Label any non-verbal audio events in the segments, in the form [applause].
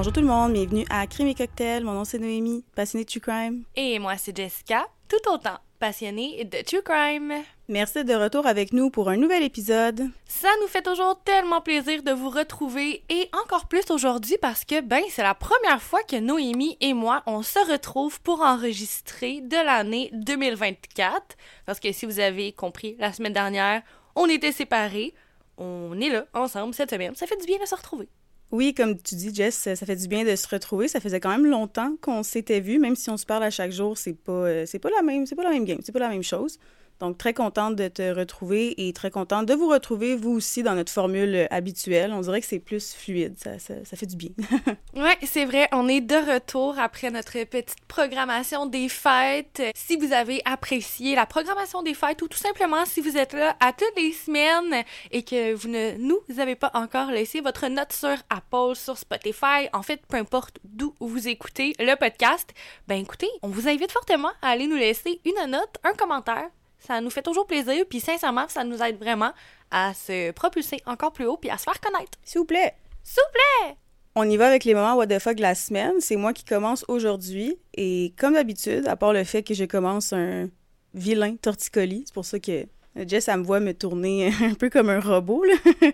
Bonjour tout le monde, bienvenue à Crime et Cocktail. Mon nom c'est Noémie, passionnée de True Crime. Et moi c'est Jessica, tout autant passionnée de True Crime. Merci de retour avec nous pour un nouvel épisode. Ça nous fait toujours tellement plaisir de vous retrouver et encore plus aujourd'hui parce que ben c'est la première fois que Noémie et moi on se retrouve pour enregistrer de l'année 2024 parce que si vous avez compris la semaine dernière, on était séparés. On est là ensemble cette semaine. Ça fait du bien de se retrouver. Oui, comme tu dis, Jess, ça fait du bien de se retrouver. Ça faisait quand même longtemps qu'on s'était vus, même si on se parle à chaque jour, c'est pas, euh, c'est pas la même, c'est pas la même game, c'est pas la même chose. Donc, très contente de te retrouver et très contente de vous retrouver, vous aussi, dans notre formule habituelle. On dirait que c'est plus fluide. Ça, ça, fait du bien. [laughs] oui, c'est vrai. On est de retour après notre petite programmation des fêtes. Si vous avez apprécié la programmation des fêtes ou tout simplement si vous êtes là à toutes les semaines et que vous ne nous avez pas encore laissé votre note sur Apple, sur Spotify, en fait, peu importe d'où vous écoutez le podcast, ben écoutez, on vous invite fortement à aller nous laisser une note, un commentaire ça nous fait toujours plaisir, puis sincèrement, ça nous aide vraiment à se propulser encore plus haut puis à se faire connaître. S'il vous plaît. S'il vous plaît! On y va avec les moments what the fuck de la semaine. C'est moi qui commence aujourd'hui. Et comme d'habitude, à part le fait que je commence un vilain torticolis, c'est pour ça que Jess, elle me voit me tourner [laughs] un peu comme un robot. Là. [laughs]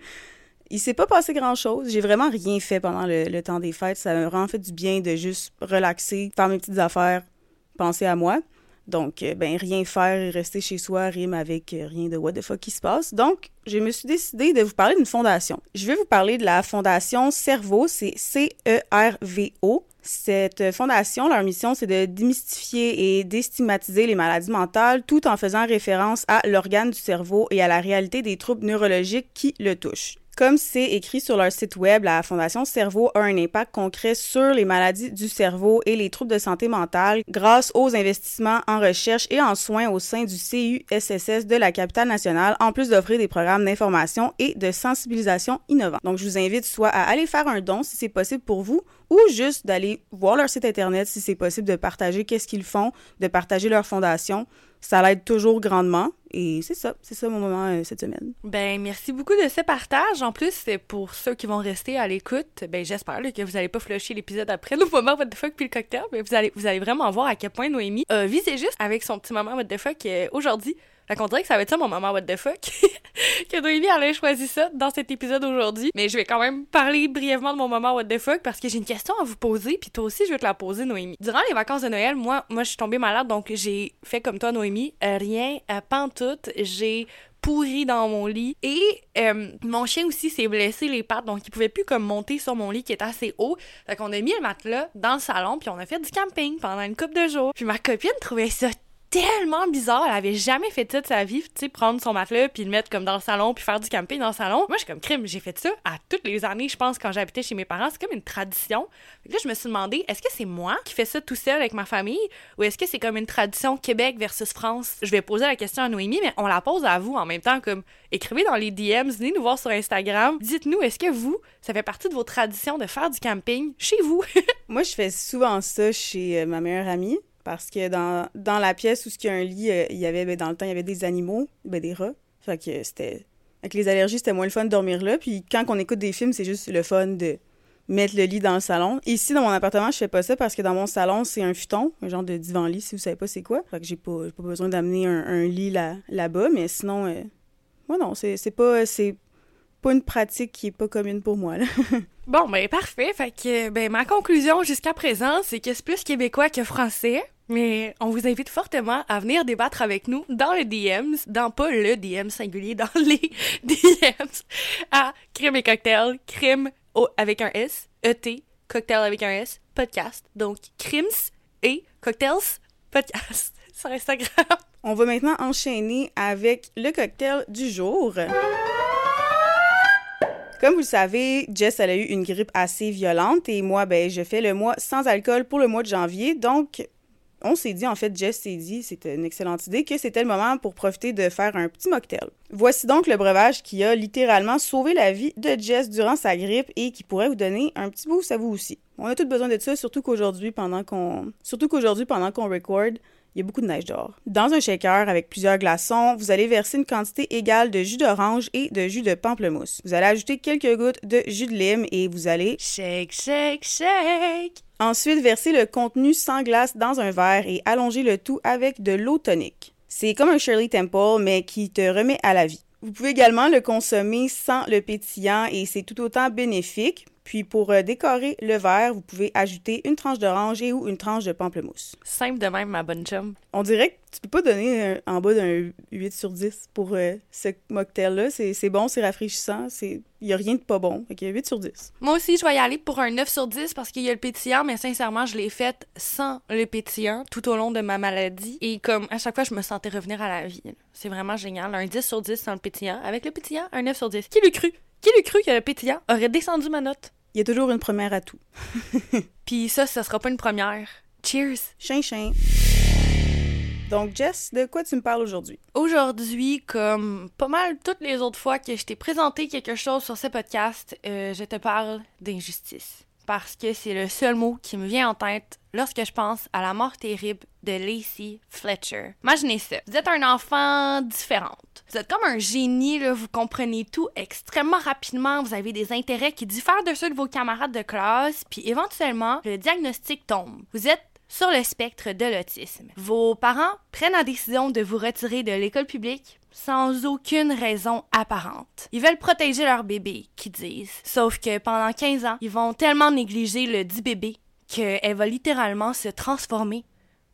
Il s'est pas passé grand-chose. J'ai vraiment rien fait pendant le, le temps des fêtes. Ça m'a vraiment fait du bien de juste relaxer, faire mes petites affaires, penser à moi. Donc, euh, ben, rien faire et rester chez soi rime avec euh, rien de what the fuck qui se passe. Donc, je me suis décidé de vous parler d'une fondation. Je vais vous parler de la fondation Cerveau, c'est C-E-R-V-O. Cette fondation, leur mission, c'est de démystifier et déstigmatiser les maladies mentales tout en faisant référence à l'organe du cerveau et à la réalité des troubles neurologiques qui le touchent. Comme c'est écrit sur leur site web, la Fondation Cerveau a un impact concret sur les maladies du cerveau et les troubles de santé mentale grâce aux investissements en recherche et en soins au sein du CUSSS de la capitale nationale, en plus d'offrir des programmes d'information et de sensibilisation innovants. Donc, je vous invite soit à aller faire un don si c'est possible pour vous ou juste d'aller voir leur site internet si c'est possible de partager qu'est-ce qu'ils font, de partager leur fondation. Ça l'aide toujours grandement. Et c'est ça, c'est ça mon moment euh, cette semaine. Ben merci beaucoup de ce partage. En plus, pour ceux qui vont rester à l'écoute. Ben j'espère que vous n'allez pas flusher l'épisode après le moment what the fuck puis le cocktail, mais vous allez vous allez vraiment voir à quel point Noémie a visé juste avec son petit moment what the fuck euh, aujourd'hui. Fait qu'on dirait que ça va être ça mon moment what the fuck. [laughs] que Noémie allait choisi ça dans cet épisode aujourd'hui. Mais je vais quand même parler brièvement de mon moment what the fuck parce que j'ai une question à vous poser puis toi aussi je vais te la poser Noémie. Durant les vacances de Noël, moi moi je suis tombée malade donc j'ai fait comme toi Noémie, euh, rien à pantoute, j'ai pourri dans mon lit et euh, mon chien aussi s'est blessé les pattes donc il pouvait plus comme monter sur mon lit qui est assez haut fait qu'on a mis le matelas dans le salon puis on a fait du camping pendant une couple de jours puis ma copine trouvait ça tellement bizarre. Elle avait jamais fait ça de sa vie, tu sais, prendre son matelas puis le mettre comme dans le salon puis faire du camping dans le salon. Moi, je suis comme crime, j'ai fait ça à toutes les années, je pense, quand j'habitais chez mes parents. C'est comme une tradition. là, je me suis demandé, est-ce que c'est moi qui fais ça tout seul avec ma famille ou est-ce que c'est comme une tradition Québec versus France? Je vais poser la question à Noémie, mais on la pose à vous en même temps, comme écrivez dans les DMs, venez nous voir sur Instagram. Dites-nous, est-ce que vous, ça fait partie de vos traditions de faire du camping chez vous? [laughs] Moi, je fais souvent ça chez euh, ma meilleure amie parce que dans, dans la pièce où il y a un lit, euh, il y avait, ben, dans le temps, il y avait des animaux, ben, des rats. Fait que c'était... Avec les allergies, c'était moins le fun de dormir là. Puis quand on écoute des films, c'est juste le fun de mettre le lit dans le salon. Ici, dans mon appartement, je fais pas ça parce que dans mon salon, c'est un futon, un genre de divan-lit, si vous savez pas c'est quoi. Fait que j'ai pas, pas besoin d'amener un, lit là, là-bas, mais sinon, euh, moi non, c'est, pas... C'est pas une pratique qui est pas commune pour moi, [laughs] bon, ben parfait. Fait que, ben ma conclusion jusqu'à présent, c'est que c'est plus québécois que français. Mais on vous invite fortement à venir débattre avec nous dans le DMs, dans pas le DM singulier, [laughs] dans les DMs à Crime et Cocktail, Crime avec un S, E-T, Cocktail avec un S, podcast. Donc, Crims et Cocktails, podcast [laughs] sur Instagram. On va maintenant enchaîner avec le cocktail du jour. Comme vous le savez, Jess, elle a eu une grippe assez violente et moi, ben, je fais le mois sans alcool pour le mois de janvier. Donc, on s'est dit, en fait, Jess s'est dit, c'était une excellente idée, que c'était le moment pour profiter de faire un petit mocktail. Voici donc le breuvage qui a littéralement sauvé la vie de Jess durant sa grippe et qui pourrait vous donner un petit boost à vous aussi. On a tout besoin de ça, surtout qu'aujourd'hui, pendant qu'on, surtout qu'aujourd'hui, pendant qu'on record, Il y a beaucoup de neige dehors. Dans un shaker avec plusieurs glaçons, vous allez verser une quantité égale de jus d'orange et de jus de pamplemousse. Vous allez ajouter quelques gouttes de jus de lime et vous allez shake, shake, shake. Ensuite, versez le contenu sans glace dans un verre et allongez le tout avec de l'eau tonique. C'est comme un Shirley Temple, mais qui te remet à la vie. Vous pouvez également le consommer sans le pétillant et c'est tout autant bénéfique. Puis pour euh, décorer le verre, vous pouvez ajouter une tranche d'orange et ou une tranche de pamplemousse. Simple de même, ma bonne chum. On dirait que tu peux pas donner en bas d'un 8 sur 10 pour euh, ce mocktail-là. C'est bon, c'est rafraîchissant, il y a rien de pas bon. Fait 8 sur 10. Moi aussi, je vais y aller pour un 9 sur 10 parce qu'il y a le pétillant, mais sincèrement, je l'ai fait sans le pétillant tout au long de ma maladie. Et comme à chaque fois, je me sentais revenir à la vie. C'est vraiment génial. Un 10 sur 10 sans le pétillant. Avec le pétillant, un 9 sur 10. Qui l'eût cru? Qui l'eût cru que le pétillant aurait descendu ma note? Il y a toujours une première à tout. [laughs] Puis ça, ça sera pas une première. Cheers! Chien, chien. Donc, Jess, de quoi tu me parles aujourd'hui? Aujourd'hui, comme pas mal toutes les autres fois que je t'ai présenté quelque chose sur ce podcast, euh, je te parle d'injustice. Parce que c'est le seul mot qui me vient en tête lorsque je pense à la mort terrible de Lacey Fletcher. Imaginez ça. Vous êtes un enfant différent. Vous êtes comme un génie, vous comprenez tout extrêmement rapidement, vous avez des intérêts qui diffèrent de ceux de vos camarades de classe, puis éventuellement, le diagnostic tombe. Vous êtes sur le spectre de l'autisme. Vos parents prennent la décision de vous retirer de l'école publique sans aucune raison apparente. Ils veulent protéger leur bébé, qui disent. Sauf que pendant 15 ans, ils vont tellement négliger le dit bébé qu'elle va littéralement se transformer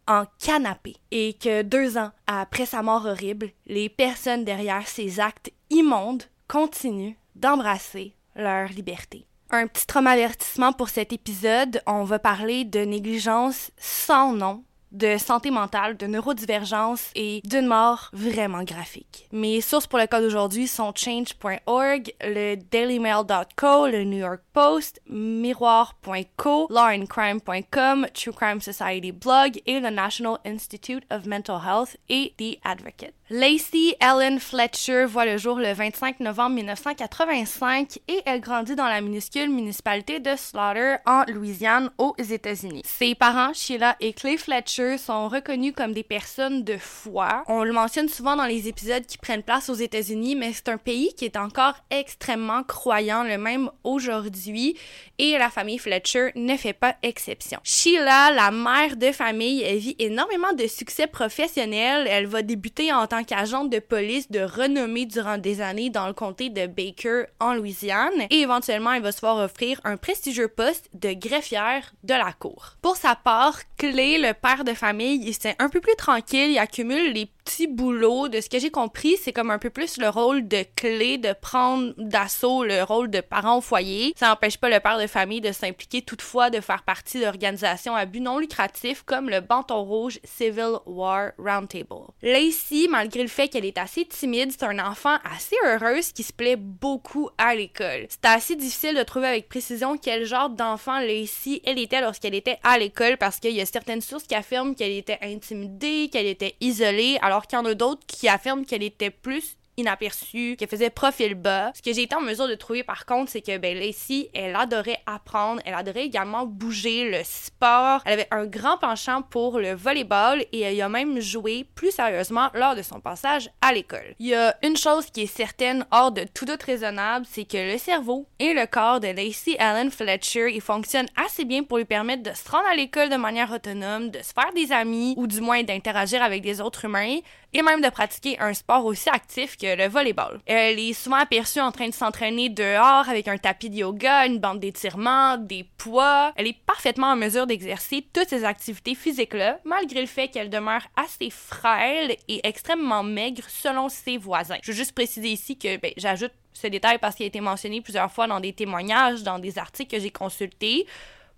en canapé et que deux ans après sa mort horrible, les personnes derrière ces actes immondes continuent d'embrasser leur liberté. Un petit avertissement pour cet épisode, on va parler de négligence sans nom de santé mentale, de neurodivergence et d'une mort vraiment graphique. Mes sources pour le cas d'aujourd'hui sont change.org, le dailymail.co, le New York Post, miroir.co, lawandcrime.com, True Crime Society blog et le National Institute of Mental Health et The Advocate. Lacey Ellen Fletcher voit le jour le 25 novembre 1985 et elle grandit dans la minuscule municipalité de Slaughter en Louisiane aux États-Unis. Ses parents, Sheila et Clay Fletcher, sont reconnus comme des personnes de foi. On le mentionne souvent dans les épisodes qui prennent place aux États-Unis, mais c'est un pays qui est encore extrêmement croyant, le même aujourd'hui, et la famille Fletcher ne fait pas exception. Sheila, la mère de famille, vit énormément de succès professionnel. Elle va débuter en tant qu'agente de police de renommée durant des années dans le comté de Baker en Louisiane et éventuellement elle va se voir offrir un prestigieux poste de greffière de la cour. Pour sa part, Clay, le père de famille, il s'est un peu plus tranquille, il accumule les petits boulots. De ce que j'ai compris, c'est comme un peu plus le rôle de clé de prendre d'assaut le rôle de parent au foyer. Ça n'empêche pas le père de famille de s'impliquer toutefois de faire partie d'organisations à but non lucratif comme le Banton Rouge Civil War Roundtable. Lacey, malgré le fait qu'elle est assez timide, c'est un enfant assez heureuse qui se plaît beaucoup à l'école. C'est assez difficile de trouver avec précision quel genre d'enfant Lacey elle était lorsqu'elle était à l'école parce qu'il y a certaines sources qui affirment qu'elle était intimidée, qu'elle était isolée, alors qu'il y en a d'autres qui affirment qu'elle était plus inaperçue, qu'elle faisait profil bas. Ce que j'ai été en mesure de trouver par contre, c'est que ben Lacey, elle adorait apprendre, elle adorait également bouger, le sport. Elle avait un grand penchant pour le volleyball et elle a même joué plus sérieusement lors de son passage à l'école. Il y a une chose qui est certaine hors de tout doute raisonnable, c'est que le cerveau et le corps de Lacey Allen Fletcher, ils fonctionnent assez bien pour lui permettre de se rendre à l'école de manière autonome, de se faire des amis ou du moins d'interagir avec des autres humains et même de pratiquer un sport aussi actif que le volleyball. Elle est souvent aperçue en train de s'entraîner dehors avec un tapis de yoga, une bande d'étirement, des poids. Elle est parfaitement en mesure d'exercer toutes ces activités physiques-là, malgré le fait qu'elle demeure assez frêle et extrêmement maigre selon ses voisins. Je veux juste préciser ici que ben, j'ajoute ce détail parce qu'il a été mentionné plusieurs fois dans des témoignages, dans des articles que j'ai consultés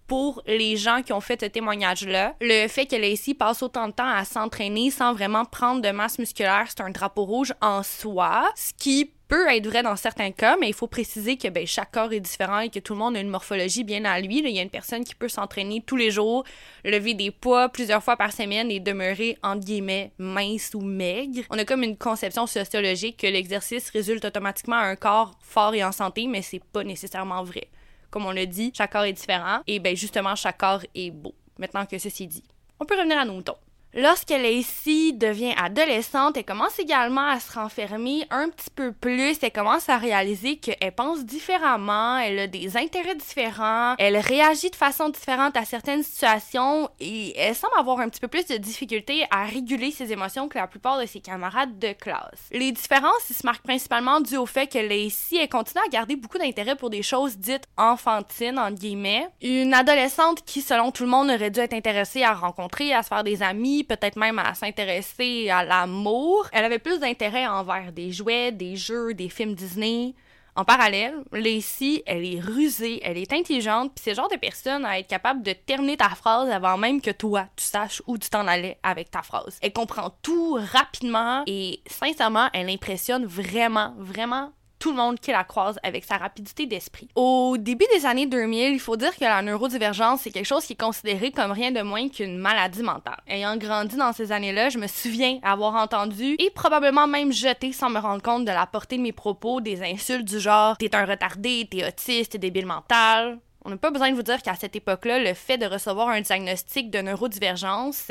pour les gens qui ont fait ce témoignage-là. Le fait que Lacey passe autant de temps à s'entraîner sans vraiment prendre de masse musculaire, c'est un drapeau rouge en soi, ce qui peut être vrai dans certains cas, mais il faut préciser que ben, chaque corps est différent et que tout le monde a une morphologie bien à lui. il y a une personne qui peut s'entraîner tous les jours, lever des poids plusieurs fois par semaine et demeurer, entre guillemets, mince ou maigre. On a comme une conception sociologique que l'exercice résulte automatiquement à un corps fort et en santé, mais c'est pas nécessairement vrai. Comme on l'a dit, chaque corps est différent et ben justement chaque corps est beau. Maintenant que ceci est dit, on peut revenir à nos moutons. Lorsque Lacey devient adolescente, elle commence également à se renfermer un petit peu plus. Elle commence à réaliser qu'elle pense différemment, elle a des intérêts différents, elle réagit de façon différente à certaines situations et elle semble avoir un petit peu plus de difficultés à réguler ses émotions que la plupart de ses camarades de classe. Les différences se marquent principalement dû au fait que Lacey elle continue à garder beaucoup d'intérêt pour des choses dites enfantines entre guillemets. Une adolescente qui selon tout le monde aurait dû être intéressée à rencontrer, à se faire des amis, peut-être même à s'intéresser à l'amour. Elle avait plus d'intérêt envers des jouets, des jeux, des films Disney. En parallèle, Lacey, elle est rusée, elle est intelligente, puis c'est le genre de personne à être capable de terminer ta phrase avant même que toi, tu saches où tu t'en allais avec ta phrase. Elle comprend tout rapidement et sincèrement, elle impressionne vraiment, vraiment tout le monde qui la croise avec sa rapidité d'esprit. Au début des années 2000, il faut dire que la neurodivergence, c'est quelque chose qui est considéré comme rien de moins qu'une maladie mentale. Ayant grandi dans ces années-là, je me souviens avoir entendu et probablement même jeté sans me rendre compte de la portée de mes propos des insultes du genre t'es un retardé, t'es autiste, t'es débile mental. On n'a pas besoin de vous dire qu'à cette époque-là, le fait de recevoir un diagnostic de neurodivergence,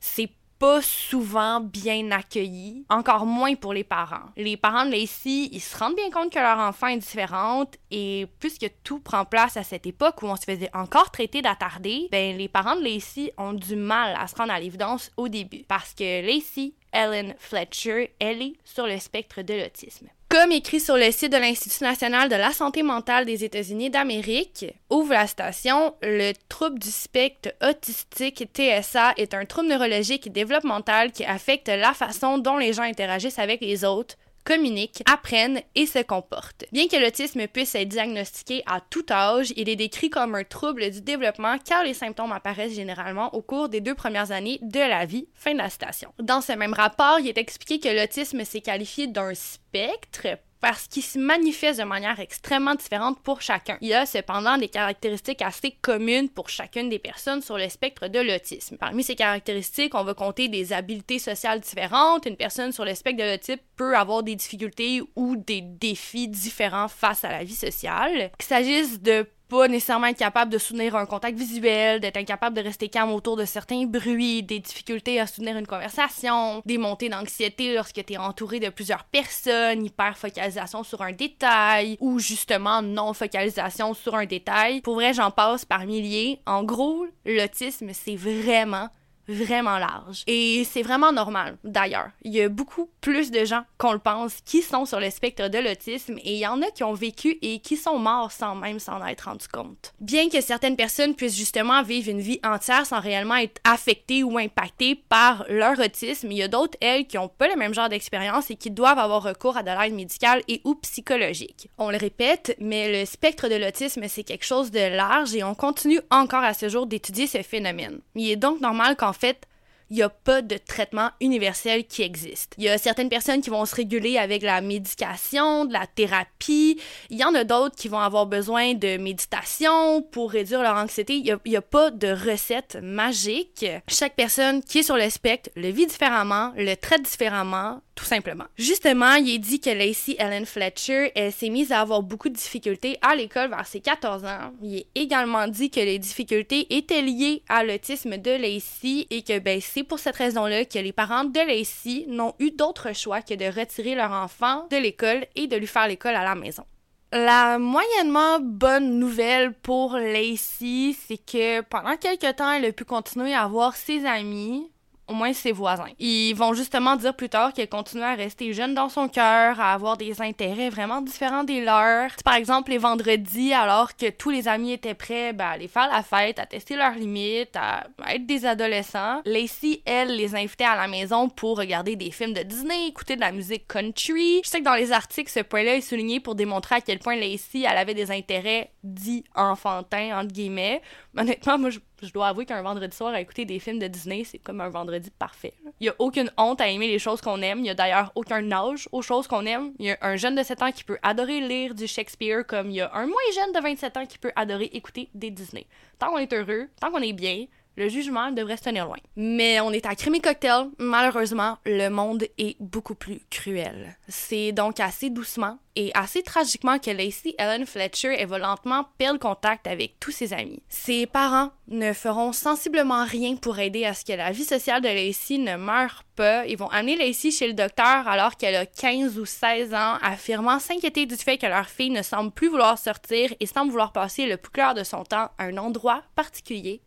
c'est souvent bien accueilli, encore moins pour les parents. Les parents de Lacey, ils se rendent bien compte que leur enfant est différente et puisque tout prend place à cette époque où on se faisait encore traiter d'attardé, ben les parents de Lacey ont du mal à se rendre à l'évidence au début parce que Lacey, Ellen Fletcher, elle est sur le spectre de l'autisme. Comme écrit sur le site de l'Institut national de la santé mentale des États-Unis d'Amérique, ouvre la station, le trouble du spectre autistique TSA est un trouble neurologique et développemental qui affecte la façon dont les gens interagissent avec les autres, communiquent, apprennent et se comportent. Bien que l'autisme puisse être diagnostiqué à tout âge, il est décrit comme un trouble du développement car les symptômes apparaissent généralement au cours des deux premières années de la vie. Fin de la citation. Dans ce même rapport, il est expliqué que l'autisme s'est qualifié d'un spectre parce qu'il se manifeste de manière extrêmement différente pour chacun. Il y a cependant des caractéristiques assez communes pour chacune des personnes sur le spectre de l'autisme. Parmi ces caractéristiques, on va compter des habiletés sociales différentes. Une personne sur le spectre de l'autisme peut avoir des difficultés ou des défis différents face à la vie sociale. Qu'il s'agisse de nécessairement être capable de soutenir un contact visuel, d'être incapable de rester calme autour de certains bruits, des difficultés à soutenir une conversation, des montées d'anxiété lorsque tu es entouré de plusieurs personnes, hyper focalisation sur un détail ou justement non focalisation sur un détail. Pour vrai, j'en passe par milliers. En gros, l'autisme, c'est vraiment vraiment large. Et c'est vraiment normal, d'ailleurs. Il y a beaucoup plus de gens qu'on le pense qui sont sur le spectre de l'autisme et il y en a qui ont vécu et qui sont morts sans même s'en être rendu compte. Bien que certaines personnes puissent justement vivre une vie entière sans réellement être affectées ou impactées par leur autisme, il y a d'autres, elles, qui n'ont pas le même genre d'expérience et qui doivent avoir recours à de l'aide médicale et ou psychologique. On le répète, mais le spectre de l'autisme, c'est quelque chose de large et on continue encore à ce jour d'étudier ce phénomène. Il est donc normal qu'en fait, il n'y a pas de traitement universel qui existe. Il y a certaines personnes qui vont se réguler avec la médication, de la thérapie. Il y en a d'autres qui vont avoir besoin de méditation pour réduire leur anxiété. Il n'y a, pas de recette magique. Chaque personne qui est sur le spectre le vit différemment, le traite différemment, tout simplement. Justement, il est dit que Lacey Ellen Fletcher s'est mise à avoir beaucoup de difficultés à l'école vers ses 14 ans. Il est également dit que les difficultés étaient liées à l'autisme de Lacey et que ben, c'est pour cette raison-là que les parents de Lacey n'ont eu d'autre choix que de retirer leur enfant de l'école et de lui faire l'école à la maison. La moyennement bonne nouvelle pour Lacey, c'est que pendant quelques temps, elle a pu continuer à voir ses amis, au moins ses voisins. Ils vont justement dire plus tard qu'elle continue à rester jeune dans son cœur, à avoir des intérêts vraiment différents des leurs. Par exemple, les vendredis, alors que tous les amis étaient prêts ben, à aller faire la fête, à tester leurs limites, à être des adolescents, Lacey, elle, les invitait à la maison pour regarder des films de Disney, écouter de la musique country. Je sais que dans les articles, ce point-là est souligné pour démontrer à quel point Lacey, elle avait des intérêts dits enfantins, entre guillemets. Honnêtement, moi, je je dois avouer qu'un vendredi soir à écouter des films de Disney, c'est comme un vendredi parfait. Il y a aucune honte à aimer les choses qu'on aime. Il y a d'ailleurs aucun âge aux choses qu'on aime. Il y a un jeune de 7 ans qui peut adorer lire du Shakespeare comme il y a un moins jeune de 27 ans qui peut adorer écouter des Disney. Tant qu'on est heureux, tant qu'on est bien, le jugement devrait se tenir loin. Mais on est à Crime Cocktail. Malheureusement, le monde est beaucoup plus cruel. C'est donc assez doucement et assez tragiquement que Lacey Ellen Fletcher est lentement perdre contact avec tous ses amis. Ses parents ne feront sensiblement rien pour aider à ce que la vie sociale de Lacey ne meure pas. Ils vont amener Lacey chez le docteur alors qu'elle a 15 ou 16 ans, affirmant s'inquiéter du fait que leur fille ne semble plus vouloir sortir et semble vouloir passer le plus clair de son temps à un endroit particulier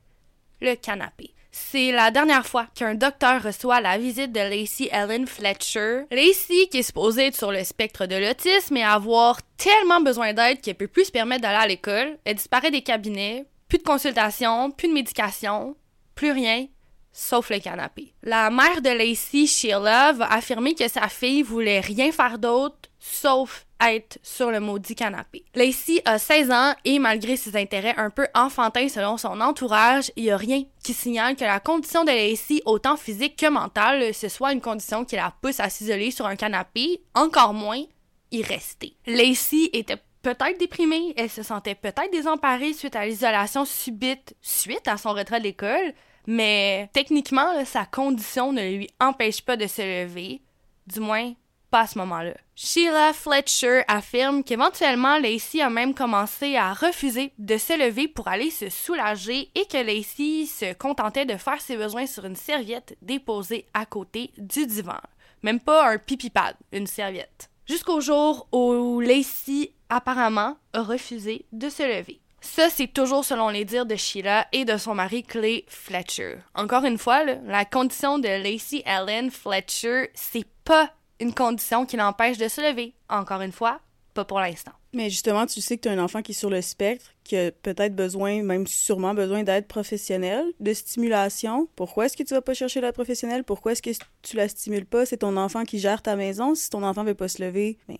le canapé. C'est la dernière fois qu'un docteur reçoit la visite de Lacey Ellen Fletcher. Lacey, qui est supposée être sur le spectre de l'autisme et avoir tellement besoin d'aide qu'elle peut plus se permettre d'aller à l'école, elle disparaît des cabinets, plus de consultation, plus de médication, plus rien, sauf le canapé. La mère de Lacey, Sheila, va affirmer que sa fille voulait rien faire d'autre sauf être sur le maudit canapé. Lacey a 16 ans et malgré ses intérêts un peu enfantins selon son entourage, il n'y a rien qui signale que la condition de Lacey, autant physique que mentale, ce soit une condition qui la pousse à s'isoler sur un canapé, encore moins y rester. Lacey était peut-être déprimée, elle se sentait peut-être désemparée suite à l'isolation subite suite à son retrait de l'école, mais techniquement, sa condition ne lui empêche pas de se lever, du moins pas à ce moment-là. Sheila Fletcher affirme qu'éventuellement Lacey a même commencé à refuser de se lever pour aller se soulager et que Lacey se contentait de faire ses besoins sur une serviette déposée à côté du divan. Même pas un pipi pad, une serviette. Jusqu'au jour où Lacey apparemment a refusé de se lever. Ça, c'est toujours selon les dires de Sheila et de son mari Clay Fletcher. Encore une fois, la condition de Lacey Ellen Fletcher, c'est pas une condition qui l'empêche de se lever. Encore une fois, pas pour l'instant. Mais justement, tu sais que tu as un enfant qui est sur le spectre, qui a peut-être besoin, même sûrement besoin d'aide professionnelle, de stimulation. Pourquoi est-ce que tu vas pas chercher l'aide professionnelle? Pourquoi est-ce que tu la stimules pas? C'est ton enfant qui gère ta maison. Si ton enfant veut pas se lever, ben,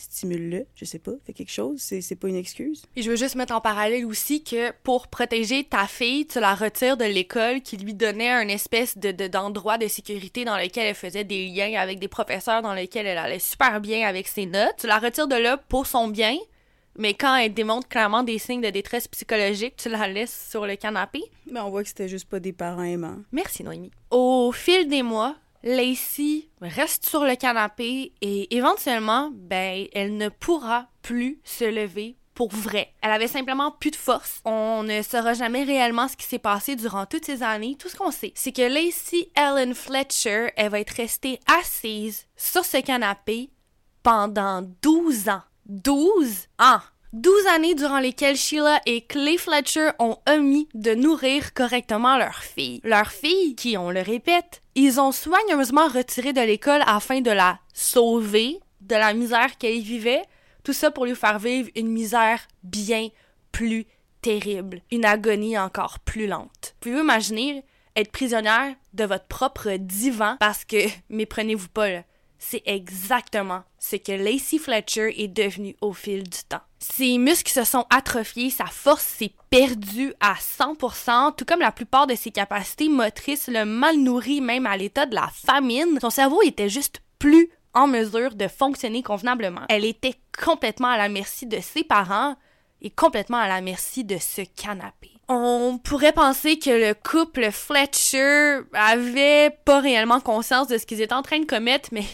stimule-le, je sais pas, fais quelque chose, c'est pas une excuse. Et je veux juste mettre en parallèle aussi que pour protéger ta fille, tu la retires de l'école qui lui donnait un espèce de d'endroit de, sécurité dans lequel elle faisait des liens avec des professeurs dans lesquels elle allait super bien avec ses notes. Tu la retires de là pour son bien, mais quand elle démontre clairement des signes de détresse psychologique, tu la laisses sur le canapé. Mais on voit que c'était juste pas des parents aimants. Merci Noémie. Au fil des mois, Lacey reste sur le canapé et éventuellement, ben, elle ne pourra plus se lever pour vrai. Elle avait simplement plus de force. On ne saura jamais réellement ce qui s'est passé durant toutes ces années. Tout ce qu'on sait, c'est que Lacey Ellen Fletcher, elle va être restée assise sur ce canapé pendant 12 ans. 12 ans! 12 années durant lesquelles Sheila et Clay Fletcher ont omis de nourrir correctement leur fille. Leur fille, qui, on le répète, ils ont soigneusement retiré de l'école afin de la sauver de la misère qu'elle vivait, tout ça pour lui faire vivre une misère bien plus terrible, une agonie encore plus lente. Pouvez-vous imaginer être prisonnière de votre propre divan parce que, [laughs] méprenez-vous pas, là, c'est exactement ce que Lacey Fletcher est devenue au fil du temps. Ses muscles se sont atrophiés, sa force s'est perdue à 100%, tout comme la plupart de ses capacités motrices, le mal nourri même à l'état de la famine. Son cerveau était juste plus en mesure de fonctionner convenablement. Elle était complètement à la merci de ses parents et complètement à la merci de ce canapé. On pourrait penser que le couple Fletcher avait pas réellement conscience de ce qu'ils étaient en train de commettre, mais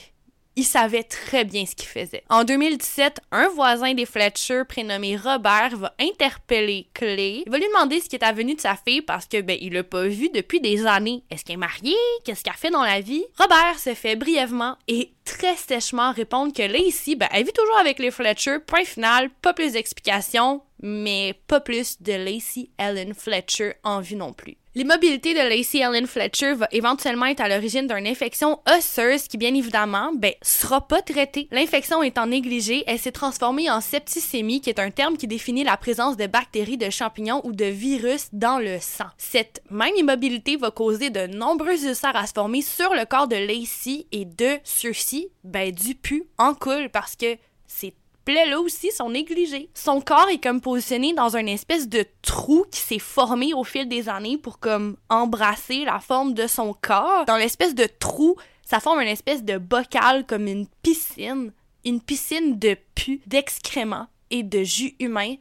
il savait très bien ce qu'il faisait. En 2017, un voisin des Fletcher prénommé Robert va interpeller Clay. Il va lui demander ce qui est avenu de sa fille parce que ben il l'a pas vu depuis des années. Est-ce qu'elle est mariée? Qu'est-ce qu'elle fait dans la vie? Robert se fait brièvement et très sèchement répondre que Lacey, ben elle vit toujours avec les Fletcher. Point final, pas plus d'explications, mais pas plus de Lacey Ellen Fletcher en vue non plus. L'immobilité de Lacey Ellen Fletcher va éventuellement être à l'origine d'une infection osseuse qui, bien évidemment, ben, sera pas traitée. L'infection étant négligée, elle s'est transformée en septicémie, qui est un terme qui définit la présence de bactéries, de champignons ou de virus dans le sang. Cette même immobilité va causer de nombreux ulcères à se former sur le corps de Lacey et de ceux-ci, ben, du pu en coule parce que c'est plaies-là aussi sont négligées. Son corps est comme positionné dans une espèce de trou qui s'est formé au fil des années pour comme embrasser la forme de son corps. Dans l'espèce de trou, ça forme une espèce de bocal comme une piscine, une piscine de pu, d'excréments et de jus humain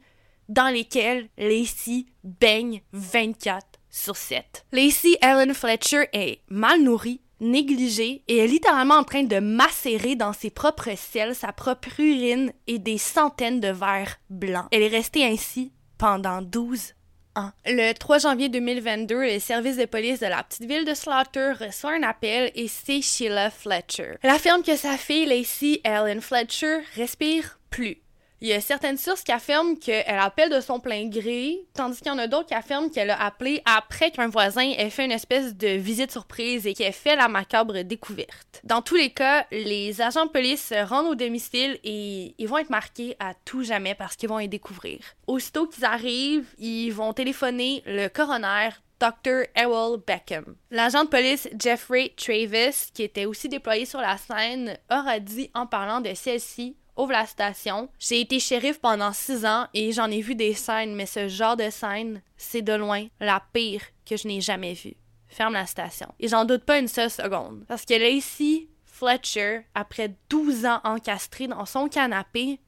dans lesquels Lacey baigne 24 sur 7. Lacey Ellen Fletcher est mal nourrie, négligée et est littéralement en train de macérer dans ses propres selles sa propre urine et des centaines de verres blancs. Elle est restée ainsi pendant 12 ans. Le 3 janvier 2022, le service de police de la petite ville de Slaughter reçoit un appel et c'est Sheila Fletcher. Elle affirme que sa fille Lacey Ellen Fletcher respire plus. Il y a certaines sources qui affirment qu'elle appelle de son plein gré, tandis qu'il y en a d'autres qui affirment qu'elle a appelé après qu'un voisin ait fait une espèce de visite surprise et qu'elle fait la macabre découverte. Dans tous les cas, les agents de police se rendent au domicile et ils vont être marqués à tout jamais parce qu'ils vont y découvrir. Aussitôt qu'ils arrivent, ils vont téléphoner le coroner Dr. Errol Beckham. L'agent de police Jeffrey Travis, qui était aussi déployé sur la scène, aura dit en parlant de celle-ci ouvre la station. J'ai été shérif pendant six ans et j'en ai vu des scènes, mais ce genre de scène, c'est de loin la pire que je n'ai jamais vue. Ferme la station. Et j'en doute pas une seule seconde. Parce que Lacey Fletcher, après 12 ans encastrée dans son canapé,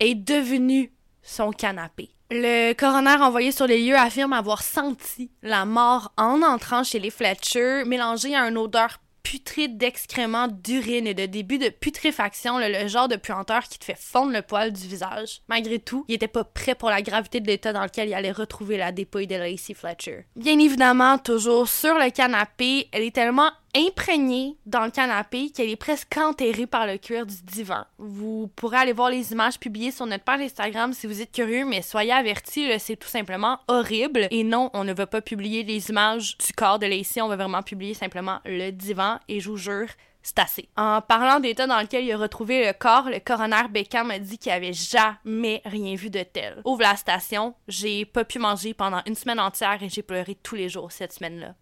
est devenue son canapé. Le coroner envoyé sur les lieux affirme avoir senti la mort en entrant chez les Fletcher, mélangée à une odeur putride d'excréments, d'urine et de début de putréfaction, le, genre de puanteur qui te fait fondre le poil du visage. Malgré tout, il était pas prêt pour la gravité de l'état dans lequel il allait retrouver la dépouille de Lacey Fletcher. Bien évidemment, toujours sur le canapé, elle est tellement imprégnée dans le canapé qu'elle est presque enterrée par le cuir du divan. Vous pourrez aller voir les images publiées sur notre page Instagram si vous êtes curieux, mais soyez avertis, c'est tout simplement horrible. Et non, on ne va pas publier les images du corps de Lacey, on va vraiment publier simplement le divan et je vous jure, c'est assez. En parlant d'état dans lequel il a retrouvé le corps, le coroner Beckham m'a dit qu'il avait jamais rien vu de tel. Ouvre la station, j'ai pas pu manger pendant une semaine entière et j'ai pleuré tous les jours cette semaine-là.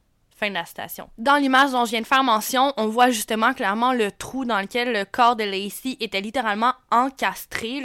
Dans l'image dont je viens de faire mention, on voit justement clairement le trou dans lequel le corps de Lacey était littéralement encastré.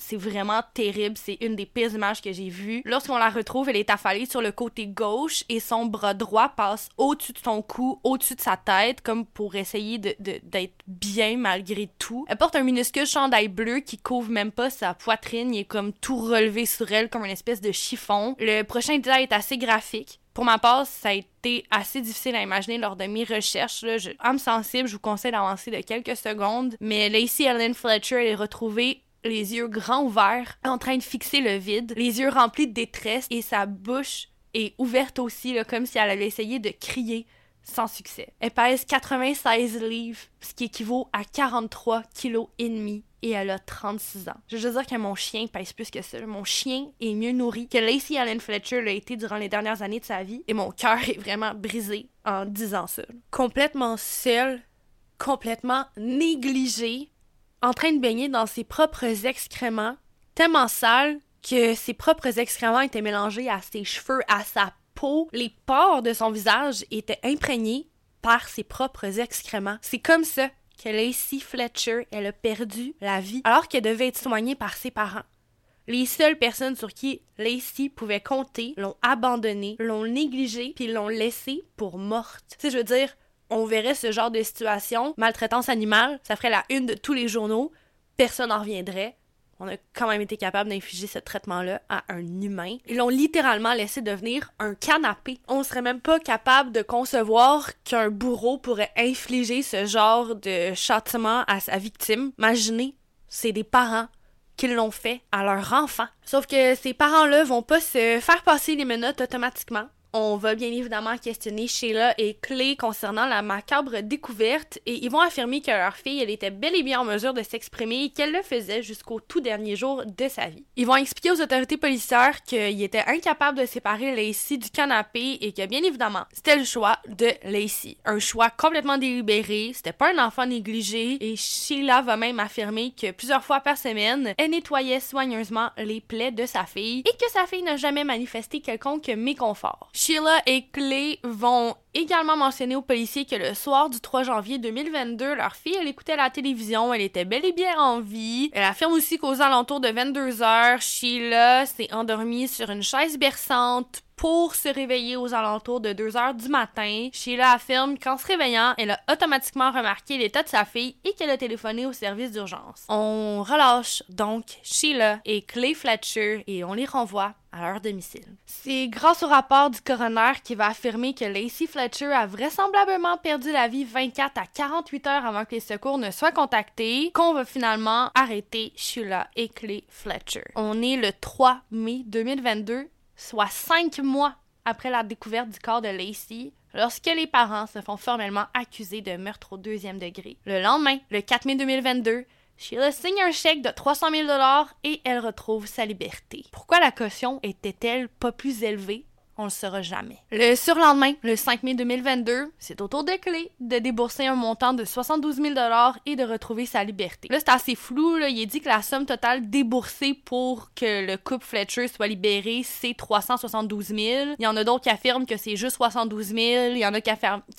C'est vraiment terrible. C'est une des pires images que j'ai vues. Lorsqu'on la retrouve, elle est affalée sur le côté gauche et son bras droit passe au-dessus de son cou, au-dessus de sa tête, comme pour essayer d'être bien malgré tout. Elle porte un minuscule chandail bleu qui couvre même pas sa poitrine. Il est comme tout relevé sur elle, comme une espèce de chiffon. Le prochain détail est assez graphique. Pour ma part, ça a été assez difficile à imaginer lors de mes recherches. Là. Je, âme sensible, je vous conseille d'avancer de quelques secondes. Mais Lacey Ellen Fletcher, elle est retrouvée les yeux grands ouverts, en train de fixer le vide, les yeux remplis de détresse et sa bouche est ouverte aussi, comme si elle allait essayer de crier sans succès. Elle pèse 96 livres, ce qui équivaut à 43 kilos et demi et elle a 36 ans. Je veux juste dire que mon chien pèse plus que ça. Mon chien est mieux nourri que Lacey Allen Fletcher l'a été durant les dernières années de sa vie et mon cœur est vraiment brisé en disant ça. Complètement seul, complètement négligé, en train de baigner dans ses propres excréments, tellement sales que ses propres excréments étaient mélangés à ses cheveux, à sa peau. Les pores de son visage étaient imprégnés par ses propres excréments. C'est comme ça que Lacey Fletcher, elle a perdu la vie alors qu'elle devait être soignée par ses parents. Les seules personnes sur qui Lacey pouvait compter l'ont abandonnée, l'ont négligée, puis l'ont laissée pour morte. Tu sais, je veux dire, on verrait ce genre de situation, maltraitance animale, ça ferait la une de tous les journaux, personne n'en reviendrait. On a quand même été capable d'infliger ce traitement-là à un humain. Ils l'ont littéralement laissé devenir un canapé. On serait même pas capable de concevoir qu'un bourreau pourrait infliger ce genre de châtiment à sa victime. Imaginez, c'est des parents qui l'ont fait à leur enfant. Sauf que ces parents-là vont pas se faire passer les menottes automatiquement. On va bien évidemment questionner Sheila et Clay concernant la macabre découverte et ils vont affirmer que leur fille, elle était bel et bien en mesure de s'exprimer et qu'elle le faisait jusqu'au tout dernier jour de sa vie. Ils vont expliquer aux autorités policières qu'ils étaient incapables de séparer Lacey du canapé et que bien évidemment, c'était le choix de Lacey. Un choix complètement délibéré, c'était pas un enfant négligé et Sheila va même affirmer que plusieurs fois par semaine, elle nettoyait soigneusement les plaies de sa fille et que sa fille n'a jamais manifesté quelconque méconfort. Sheila et Clay vont également mentionner aux policiers que le soir du 3 janvier 2022, leur fille, elle écoutait la télévision, elle était bel et bien en vie. Elle affirme aussi qu'aux alentours de 22 heures, Sheila s'est endormie sur une chaise berçante pour se réveiller aux alentours de 2 heures du matin. Sheila affirme qu'en se réveillant, elle a automatiquement remarqué l'état de sa fille et qu'elle a téléphoné au service d'urgence. On relâche donc Sheila et Clay Fletcher et on les renvoie à leur domicile. C'est grâce au rapport du coroner qui va affirmer que Lacey Fletcher a vraisemblablement perdu la vie 24 à 48 heures avant que les secours ne soient contactés qu'on va finalement arrêter Sheila et Clay Fletcher. On est le 3 mai 2022 soit cinq mois après la découverte du corps de Lacey, lorsque les parents se font formellement accusés de meurtre au deuxième degré. Le lendemain, le 4 mai 2022, Sheila signe un chèque de 300 000 et elle retrouve sa liberté. Pourquoi la caution était-elle pas plus élevée? On le saura jamais. Le surlendemain, le 5 mai 2022, c'est au tour de Clé de débourser un montant de 72 000 et de retrouver sa liberté. Là, c'est assez flou. Il est dit que la somme totale déboursée pour que le couple Fletcher soit libéré, c'est 372 000. Il y en a d'autres qui affirment que c'est juste 72 000. Il y en a qui,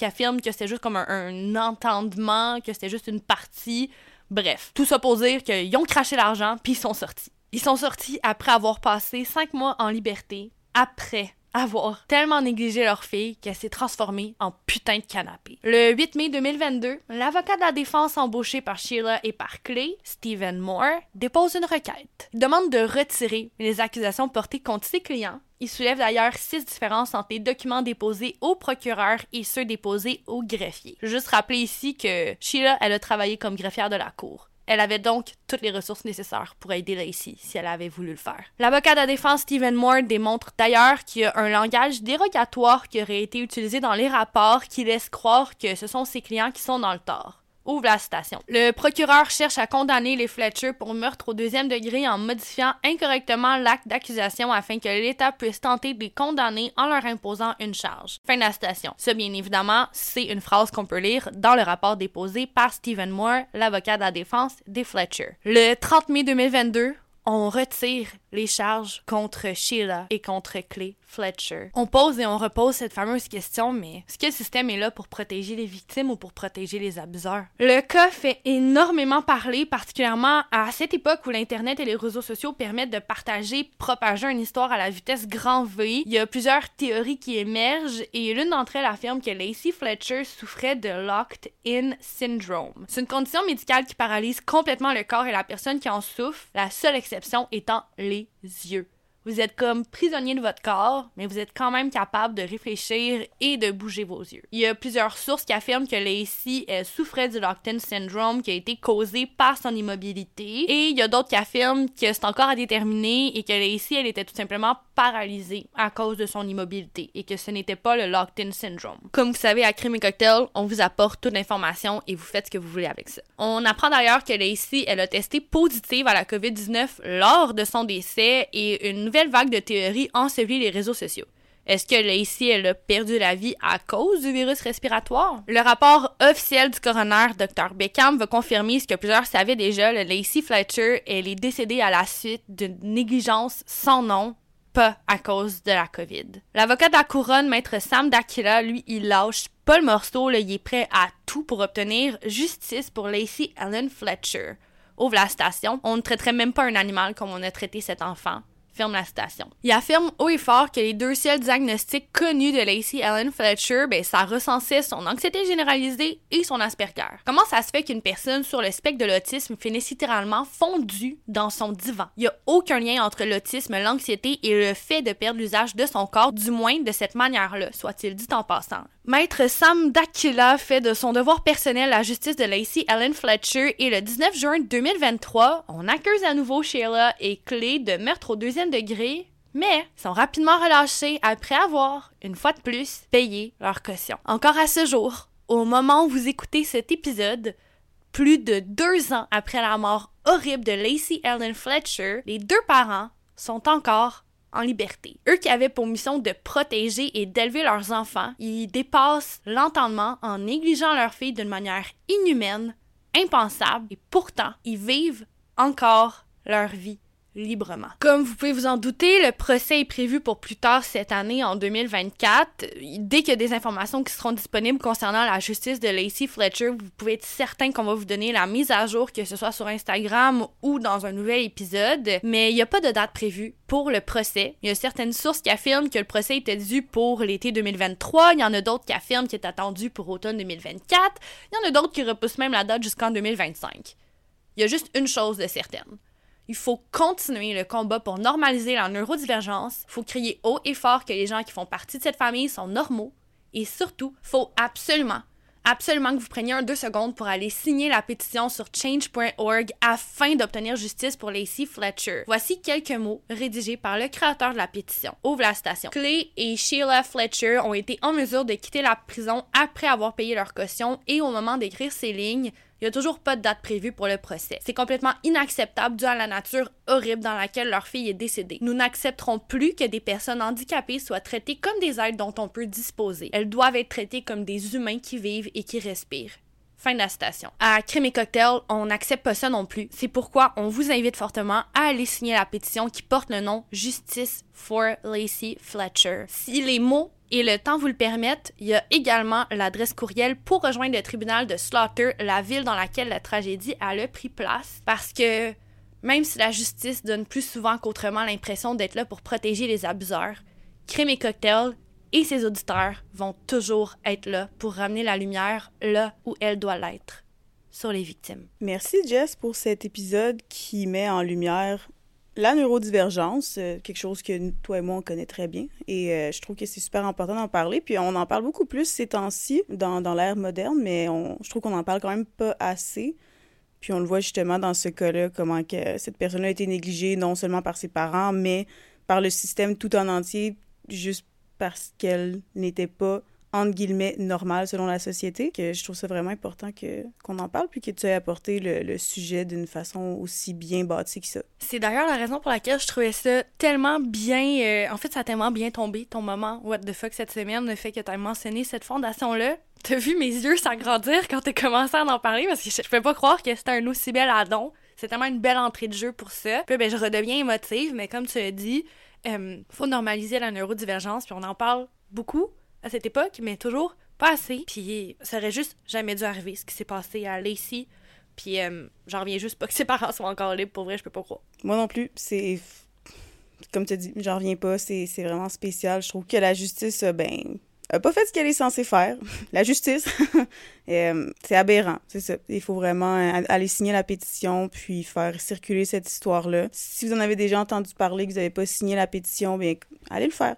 affirment que c'est juste comme un, un entendement, que c'est juste une partie. Bref, tout ça pour dire qu'ils ont craché l'argent puis ils sont sortis. Ils sont sortis après avoir passé cinq mois en liberté, après avoir tellement négligé leur fille qu'elle s'est transformée en putain de canapé. Le 8 mai 2022, l'avocat de la défense embauché par Sheila et par Clay, Stephen Moore, dépose une requête. Il demande de retirer les accusations portées contre ses clients. Il soulève d'ailleurs six différences entre les documents déposés au procureur et ceux déposés au greffier. Je veux juste rappeler ici que Sheila, elle a travaillé comme greffière de la cour. Elle avait donc toutes les ressources nécessaires pour aider Lacey si elle avait voulu le faire. L'avocat de la défense Stephen Moore démontre d'ailleurs qu'il y a un langage dérogatoire qui aurait été utilisé dans les rapports qui laisse croire que ce sont ses clients qui sont dans le tort. Ouvre la citation. Le procureur cherche à condamner les Fletcher pour meurtre au deuxième degré en modifiant incorrectement l'acte d'accusation afin que l'État puisse tenter de les condamner en leur imposant une charge. Fin de la citation. Ça, bien évidemment, c'est une phrase qu'on peut lire dans le rapport déposé par Stephen Moore, l'avocat de la défense des Fletcher. Le 30 mai 2022, on retire les charges contre Sheila et contre Clay Fletcher. On pose et on repose cette fameuse question, mais est-ce que le système est là pour protéger les victimes ou pour protéger les abuseurs? Le cas fait énormément parler, particulièrement à cette époque où l'Internet et les réseaux sociaux permettent de partager, propager une histoire à la vitesse grand V. Il y a plusieurs théories qui émergent et l'une d'entre elles affirme que Lacey Fletcher souffrait de locked-in syndrome. C'est une condition médicale qui paralyse complètement le corps et la personne qui en souffre, la seule exception étant les yeux. Vous êtes comme prisonnier de votre corps, mais vous êtes quand même capable de réfléchir et de bouger vos yeux. Il y a plusieurs sources qui affirment que Lacey souffrait du locked-in syndrome qui a été causé par son immobilité. Et il y a d'autres qui affirment que c'est encore à déterminer et que Lacey, elle était tout simplement paralysée à cause de son immobilité et que ce n'était pas le locked-in syndrome. Comme vous savez, à Crime et Cocktail, on vous apporte toute l'information et vous faites ce que vous voulez avec ça. On apprend d'ailleurs que Lacey, elle a testé positive à la COVID-19 lors de son décès et une nouvelle vague de théories ensevelit les réseaux sociaux. Est-ce que Lacey, elle a perdu la vie à cause du virus respiratoire? Le rapport officiel du coroner, Dr. Beckham, va confirmer ce que plusieurs savaient déjà. Lacey Fletcher, elle est décédée à la suite d'une négligence sans nom, pas à cause de la COVID. L'avocat de la couronne, maître Sam Dakila, lui, il lâche pas le morceau, il est prêt à tout pour obtenir justice pour Lacey Ellen Fletcher. Ouvre la station, on ne traiterait même pas un animal comme on a traité cet enfant la citation. Il affirme haut et fort que les deux seuls diagnostics connus de Lacey Ellen Fletcher, ben, ça recensait son anxiété généralisée et son Asperger. Comment ça se fait qu'une personne sur le spectre de l'autisme finisse littéralement fondue dans son divan? Il n'y a aucun lien entre l'autisme, l'anxiété et le fait de perdre l'usage de son corps, du moins de cette manière-là, soit-il dit en passant. Maître Sam Dakila fait de son devoir personnel la justice de Lacey Ellen Fletcher et le 19 juin 2023, on accuse à nouveau Sheila et Clay de meurtre au deuxième degré, mais sont rapidement relâchés après avoir, une fois de plus, payé leur caution. Encore à ce jour, au moment où vous écoutez cet épisode, plus de deux ans après la mort horrible de Lacey Ellen Fletcher, les deux parents sont encore en liberté. Eux qui avaient pour mission de protéger et d'élever leurs enfants, ils dépassent l'entendement en négligeant leur fille d'une manière inhumaine, impensable, et pourtant, ils vivent encore leur vie librement. Comme vous pouvez vous en douter, le procès est prévu pour plus tard cette année, en 2024. Dès qu'il y a des informations qui seront disponibles concernant la justice de Lacey Fletcher, vous pouvez être certain qu'on va vous donner la mise à jour, que ce soit sur Instagram ou dans un nouvel épisode. Mais il n'y a pas de date prévue pour le procès. Il y a certaines sources qui affirment que le procès était dû pour l'été 2023. Il y en a d'autres qui affirment qu'il est attendu pour automne 2024. Il y en a d'autres qui repoussent même la date jusqu'en 2025. Il y a juste une chose de certaine il faut continuer le combat pour normaliser la neurodivergence. Il faut crier haut et fort que les gens qui font partie de cette famille sont normaux. Et surtout, il faut absolument, absolument que vous preniez un deux secondes pour aller signer la pétition sur change.org afin d'obtenir justice pour Lacey Fletcher. Voici quelques mots rédigés par le créateur de la pétition. Ouvre la station. Clay et Sheila Fletcher ont été en mesure de quitter la prison après avoir payé leur caution et au moment d'écrire ces lignes, il n'y a toujours pas de date prévue pour le procès. C'est complètement inacceptable dû à la nature horrible dans laquelle leur fille est décédée. Nous n'accepterons plus que des personnes handicapées soient traitées comme des êtres dont on peut disposer. Elles doivent être traitées comme des humains qui vivent et qui respirent. Fin de la citation. À Crime et Cocktail, on n'accepte pas ça non plus. C'est pourquoi on vous invite fortement à aller signer la pétition qui porte le nom Justice for Lacey Fletcher. Si les mots et le temps vous le permettent, il y a également l'adresse courriel pour rejoindre le tribunal de Slaughter, la ville dans laquelle la tragédie a pris place, parce que même si la justice donne plus souvent qu'autrement l'impression d'être là pour protéger les abuseurs, Crime et Cocktail et ses auditeurs vont toujours être là pour ramener la lumière là où elle doit l'être, sur les victimes. Merci Jess pour cet épisode qui met en lumière la neurodivergence, euh, quelque chose que toi et moi, on connaît très bien. Et euh, je trouve que c'est super important d'en parler. Puis on en parle beaucoup plus ces temps-ci dans, dans l'ère moderne, mais je trouve qu'on en parle quand même pas assez. Puis on le voit justement dans ce cas-là, comment que cette personne a été négligée non seulement par ses parents, mais par le système tout en entier, juste parce qu'elle n'était pas entre guillemets normal selon la société, que je trouve ça vraiment important que qu'on en parle puis que tu aies apporté le, sujet d'une façon aussi bien bâtie que ça. C'est d'ailleurs la raison pour laquelle je trouvais ça tellement bien euh, en fait ça a tellement bien tombé ton moment what the fuck cette semaine le fait que tu aies mentionné cette fondation là. T'as vu mes yeux s'agrandir quand t'as commencé à en parler parce que je, je peux pas croire que c'était un aussi bel addon. C'est tellement une belle entrée de jeu pour ça. Puis ben je redeviens émotive mais comme tu as dit, euh, faut normaliser la neurodivergence puis on en parle beaucoup à cette époque, mais toujours pas assez. Puis ça aurait juste jamais dû arriver ce qui s'est passé à Lacey. Puis euh, j'en reviens juste pas que ses parents soient encore libres. Pour vrai, je peux pas croire. Moi non plus. C'est. Comme tu dis, j'en reviens pas. C'est vraiment spécial. Je trouve que la justice, ben, a pas fait ce qu'elle est censée faire. [laughs] la justice. [laughs] euh, c'est aberrant. C'est ça. Il faut vraiment aller signer la pétition puis faire circuler cette histoire-là. Si vous en avez déjà entendu parler, que vous n'avez pas signé la pétition, bien, allez le faire.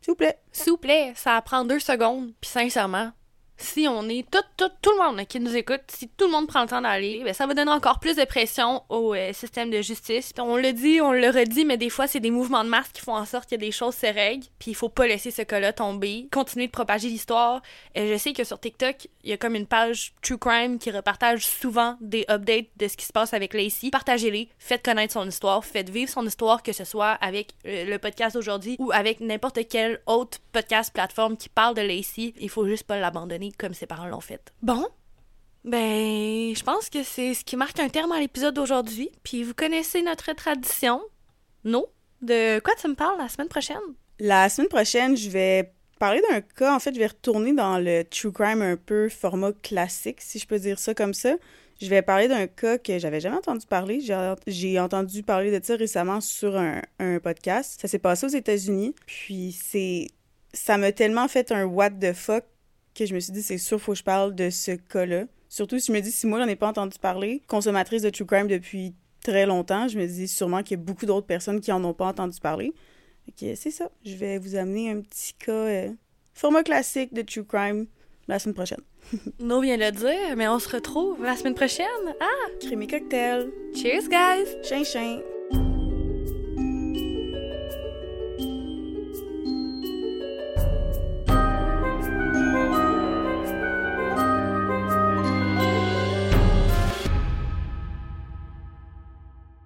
S'il vous plaît. S'il vous plaît, ça prend deux secondes. Puis sincèrement, si on est tout, tout, tout le monde qui nous écoute, si tout le monde prend le temps d'aller, ben ça va donner encore plus de pression au euh, système de justice. On le dit, on le redit, mais des fois, c'est des mouvements de masse qui font en sorte que des choses se règlent. Puis il faut pas laisser ce cas-là tomber. Continuer de propager l'histoire. Je sais que sur TikTok, il y a comme une page True Crime qui repartage souvent des updates de ce qui se passe avec Lacey. Partagez-les, faites connaître son histoire, faites vivre son histoire, que ce soit avec euh, le podcast aujourd'hui ou avec n'importe quel autre podcast plateforme qui parle de Lacey. Il faut juste pas l'abandonner comme ses parents l'ont fait. Bon, ben, je pense que c'est ce qui marque un terme à l'épisode d'aujourd'hui. Puis vous connaissez notre tradition. Non? De quoi tu me parles la semaine prochaine? La semaine prochaine, je vais parler d'un cas. En fait, je vais retourner dans le true crime un peu format classique, si je peux dire ça comme ça. Je vais parler d'un cas que j'avais jamais entendu parler. J'ai entendu parler de ça récemment sur un, un podcast. Ça s'est passé aux États-Unis. Puis c'est. Ça m'a tellement fait un what the fuck que je me suis dit, c'est sûr, faut que je parle de ce cas-là. Surtout si je me dis, si moi, j'en ai pas entendu parler, consommatrice de true crime depuis très longtemps, je me dis sûrement qu'il y a beaucoup d'autres personnes qui en ont pas entendu parler. Ok, c'est ça. Je vais vous amener un petit cas euh, format classique de true crime la semaine prochaine. [laughs] Nous vient le dire, mais on se retrouve la semaine prochaine. Ah! Crémy cocktail. Cheers, guys! Chien, chien.